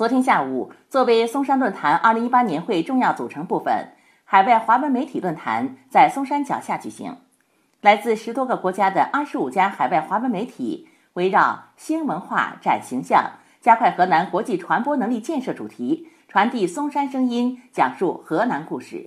昨天下午，作为松山论坛2018年会重要组成部分，海外华文媒体论坛在松山脚下举行。来自十多个国家的二十五家海外华文媒体，围绕“新文化展形象，加快河南国际传播能力建设”主题，传递松山声音，讲述河南故事。